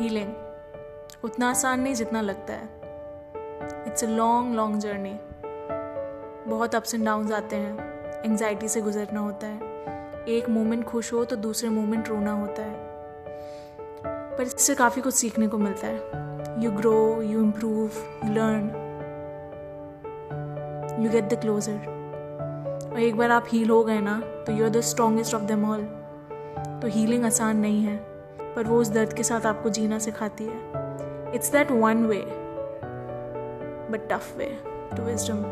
Healing उतना आसान नहीं जितना लगता है. It's a long long journey बहुत अप्स एंड डाउन्स आते हैं. एंजाइटी से गुजरना होता है. एक मोमेंट खुश हो तो दूसरे मोमेंट रोना होता है. पर इससे काफ़ी कुछ सीखने को मिलता है. You grow you improve you learn you get the closure और एक बार आप हील हो गए ना तो you are the strongest of them all तो हीलिंग आसान नहीं है. पर वो उस दर्द के साथ आपको जीना सिखाती है। It's that one way but tough way to wisdom